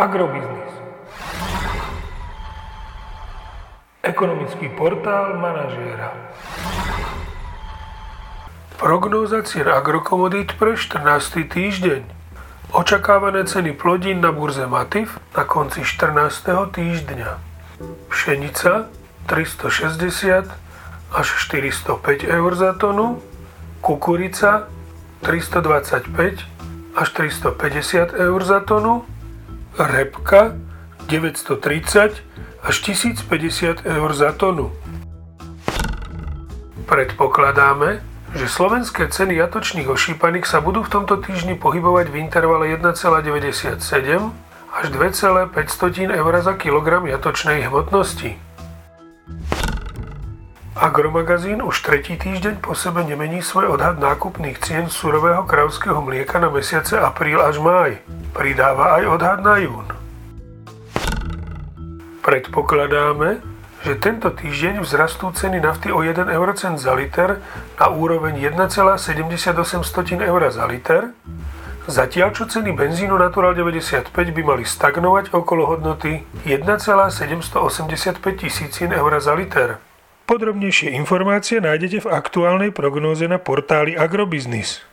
Agrobiznis. Ekonomický portál manažéra. Prognóza cien agrokomodít pre 14. týždeň. Očakávané ceny plodín na burze Matif na konci 14. týždňa. Pšenica 360 až 405 eur za tonu, kukurica 325 až 350 eur za tonu, repka 930 až 1050 eur za tonu. Predpokladáme, že slovenské ceny jatočných ošípaných sa budú v tomto týždni pohybovať v intervale 1,97 až 2,5 eur za kilogram jatočnej hmotnosti. Agromagazín už tretí týždeň po sebe nemení svoj odhad nákupných cien surového kravského mlieka na mesiace apríl až máj. Pridáva aj odhad na jún. Predpokladáme, že tento týždeň vzrastú ceny nafty o 1 eurocent za liter na úroveň 1,78 eur za liter, zatiaľ čo ceny benzínu Natural 95 by mali stagnovať okolo hodnoty 1,785 tisícin eur za liter. Podrobnejšie informácie nájdete v aktuálnej prognóze na portáli Agrobiznis.